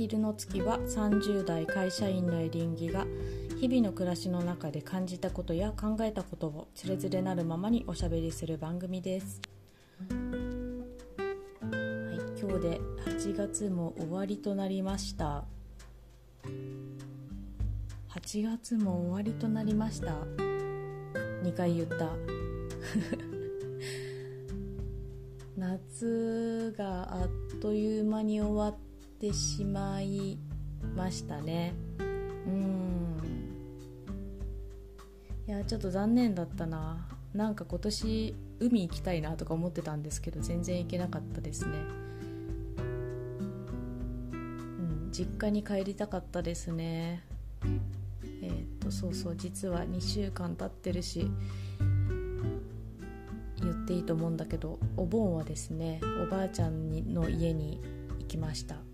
昼の月は30代会社員のエリンギが日々の暮らしの中で感じたことや考えたことをつれづれなるままにおしゃべりする番組です。はい今日で8月も終わりとなりました。8月も終わりとなりました。2回言った。夏があっという間に終わっててしまいましたね。うん。いやちょっと残念だったな。なんか今年海行きたいなとか思ってたんですけど全然行けなかったですね。うん実家に帰りたかったですね。えっ、とそうそう実は2週間経ってるし言っていいと思うんだけどお盆はですねおばあちゃんの家に行きました。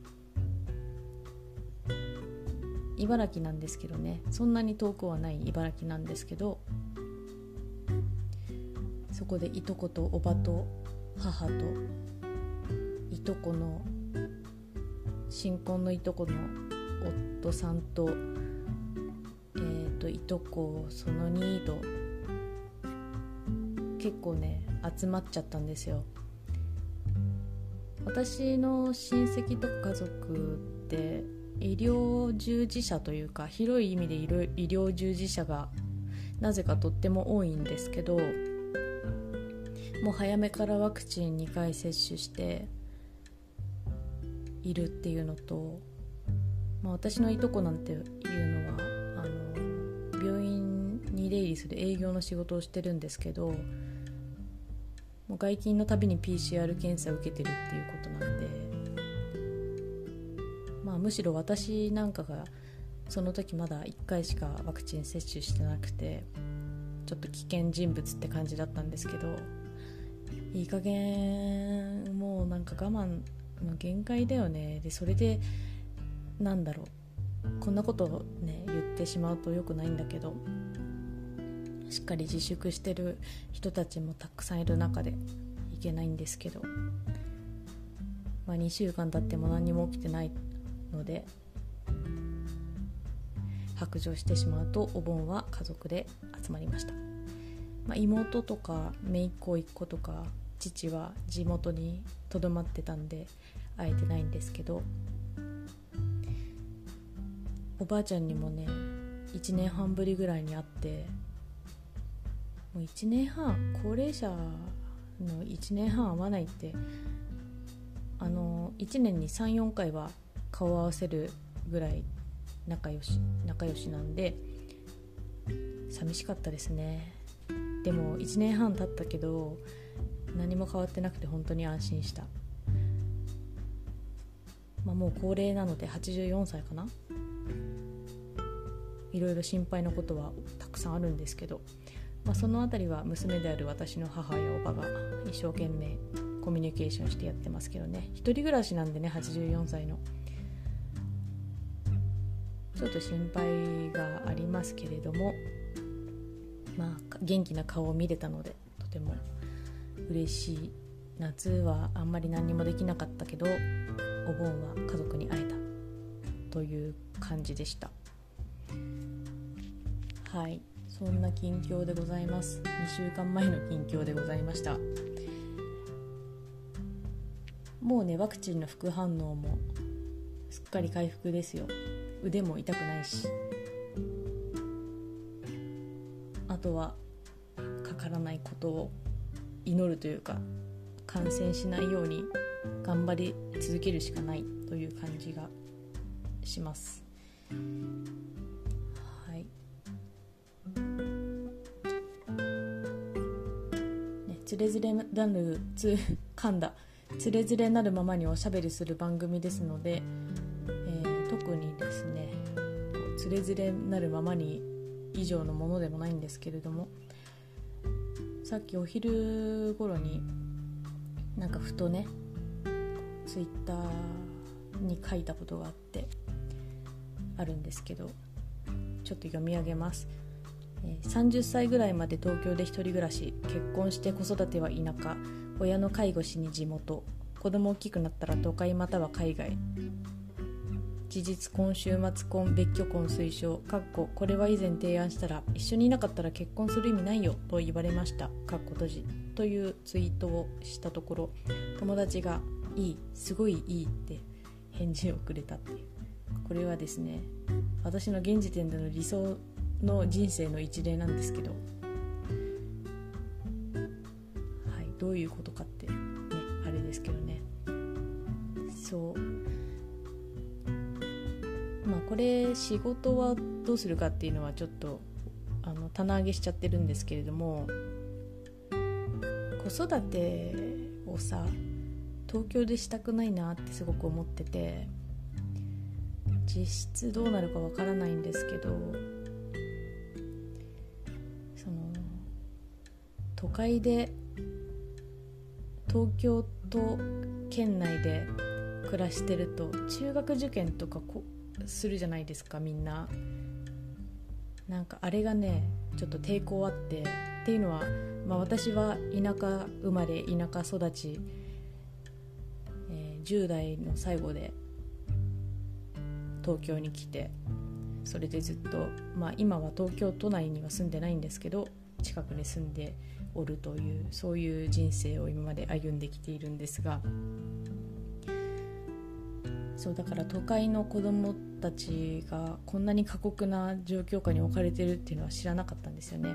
茨城なんですけどね。そんなに遠くはない茨城なんですけどそこでいとことおばと母といとこの新婚のいとこの夫さんとえ、ー、といとこその2と結構ね集まっちゃったんですよ。私の親戚とか家族って医療従事者というか広い意味で医療従事者がなぜかとっても多いんですけどもう早めからワクチン2回接種しているっていうのと、まあ、私のいとこなんていうのはあの病院に出入りする営業の仕事をしてるんですけどもう外勤のたびに PCR 検査を受けてるっていうことなんで、むしろ私なんかがその時まだ1回しかワクチン接種してなくてちょっと危険人物って感じだったんですけどいい加減もうなんか我慢の限界だよね。でそれでなんだろうこんなことをね言ってしまうと良くないんだけどしっかり自粛してる人たちもたくさんいる中でいけないんですけど、まあ、2週間経っても何も起きてないので白状してしまうとお盆は家族で集まりました、まあ、妹とか姪っ子一子とか父は地元にとどまってたんで会えてないんですけどおばあちゃんにもね1年半ぶりぐらいに会ってもう1年半高齢者の1年半会わないってあの1年に34回は顔を合わせるぐらい仲良し仲良しなんで寂しかったですね。でも1年半経ったけど何も変わってなくて本当に安心した、まあ、もう高齢なので84歳かな。いろいろ心配なことはたくさんあるんですけどまあ、その辺りは娘である私の母やおばが一生懸命コミュニケーションしてやってますけどね。一人暮らしなんでね84歳の。ちょっと心配がありますけれどもまあ元気な顔を見れたのでとても嬉しい夏はあんまり何もできなかったけどお盆は家族に会えたという感じでした。はい。そんな近況でございます。2週間前の近況でございました。もうねワクチンの副反応もすっかり回復ですよ。腕も痛くないし。あとはかからないことを祈るというか感染しないように頑張り続けるしかないという感じがします。つれづれなるつ噛んだ。つれづれなるままにおしゃべりする番組ですので、特にですねつれづれなるままに以上のものでもないんですけれどもさっきお昼頃になんかふとねツイッターに書いたことがあってあるんですけどちょっと読み上げます。30歳ぐらいまで東京で1人暮らし結婚して子育ては田舎親の介護しに地元子供大きくなったら都会または海外。一日婚週末婚別居婚推奨かっここれは以前提案したら一緒にいなかったら結婚する意味ないよと言われました。かっこ閉じ。というツイートをしたところ友達が「いいすごいいい」って返事をくれたっていう。これはですね私の現時点での理想の人生の一例なんですけど。はいどういうことかってねあれですけどね。そう。まあこれ仕事はどうするかっていうのはちょっとあの棚上げしちゃってるんですけれども子育てをさ東京でしたくないなってすごく思ってて実質どうなるかわからないんですけどその都会で東京と県内で暮らしてると中学受験とかするじゃないですかみんな。なんかあれがねちょっと抵抗あって。っていうのは、まあ、私は田舎生まれ田舎育ち、えー、10代の最後で東京に来て。それでずっと、まあ、今は東京都内には住んでないんですけど近くに住んでおるというそういう人生を今まで歩んできているんですが。そうだから都会の子供たちがこんなに過酷な状況下に置かれてるっていうのは知らなかったんですよね。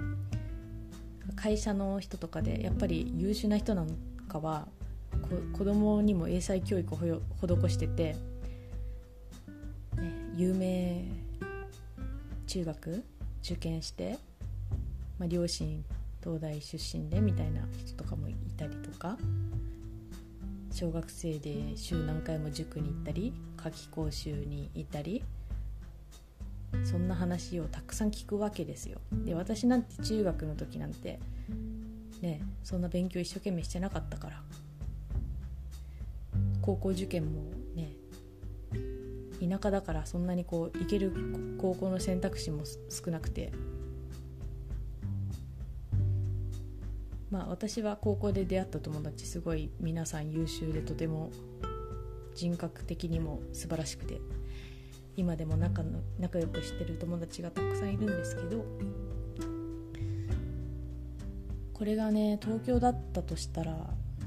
会社の人とかでやっぱり優秀な人なんかは子供にも英才教育を施してて、ね、有名中学受験して、まあ、両親東大出身でみたいな人とかもいたりとか。小学生で週何回も塾に行ったり夏期講習に行ったりそんな話をたくさん聞くわけですよ。で私なんて中学の時なんてねそんな勉強一生懸命してなかったから高校受験もね田舎だからそんなにこう行ける高校の選択肢も少なくてまあ私は高校で出会った友達すごい皆さん優秀でとても人格的にも素晴らしくて今でも仲の仲良くしてる友達がたくさんいるんですけどこれがね東京だったとしたら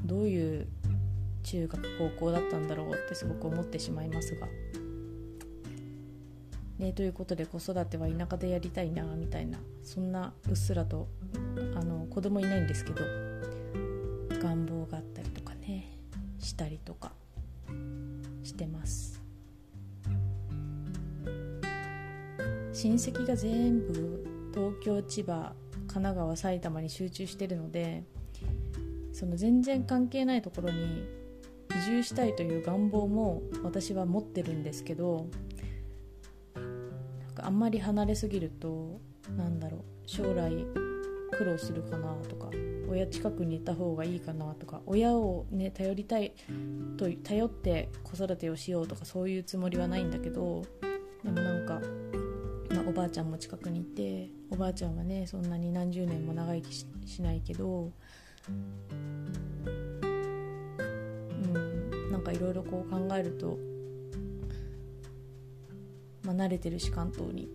どういう中学高校だったんだろうってすごく思ってしまいますが。ね、ということで子育ては田舎でやりたいなみたいなそんなうっすらとあの子供いないんですけど願望があったりとかねしたりとかしてます。親戚が全部東京千葉神奈川埼玉に集中してるのでその全然関係ないところに移住したいという願望も私は持ってるんですけどあんまり離れすぎるとなんだろう将来苦労するかなとか親近くにいた方がいいかなとか親をね頼りたいと頼って子育てをしようとかそういうつもりはないんだけどでもなんか、まあ、おばあちゃんも近くにいておばあちゃんはねそんなに何十年も長生きしないけどうんなんかいろいろこう考えるとまあ、慣れてるし関東に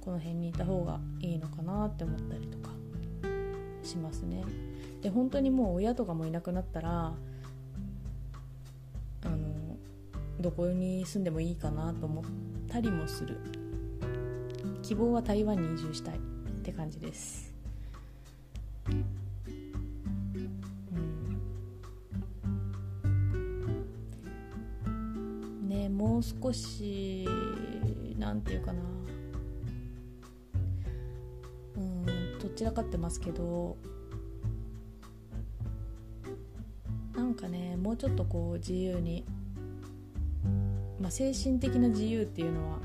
この辺にいた方がいいのかなって思ったりとかしますね。で本当にもう親とかもいなくなったらあのどこに住んでもいいかなと思ったりもする。希望は台湾に移住したいって感じです。ねもう少し何て言うかな。うんどちらかってますけど。なんかねもうちょっとこう自由に、まあ、精神的な自由っていうのは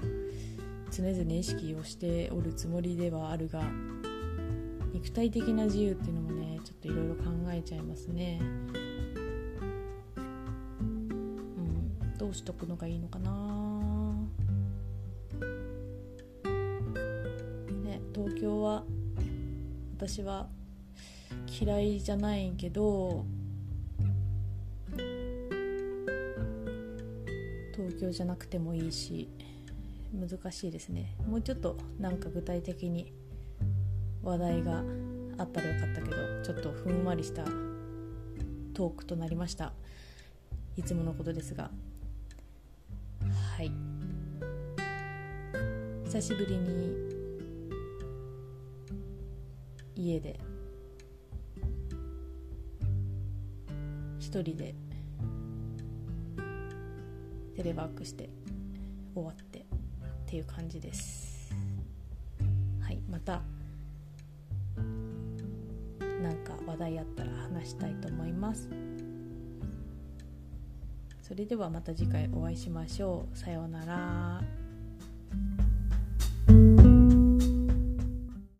常々意識をしておるつもりではあるが肉体的な自由っていうのもねちょっといろいろ考えちゃいますね。うん、どうしとくのがいいのかな。東京は私は嫌いじゃないけど東京じゃなくてもいいし難しいですね。もうちょっとなんか具体的に話題があったらよかったけどちょっとふんわりしたトークとなりました。いつものことですが。はい。久しぶりに家で。一人で。テレワークして。終わって。っていう感じです。はいまた。何か話題あったら話したいと思います。それではまた次回お会いしましょう。さようなら。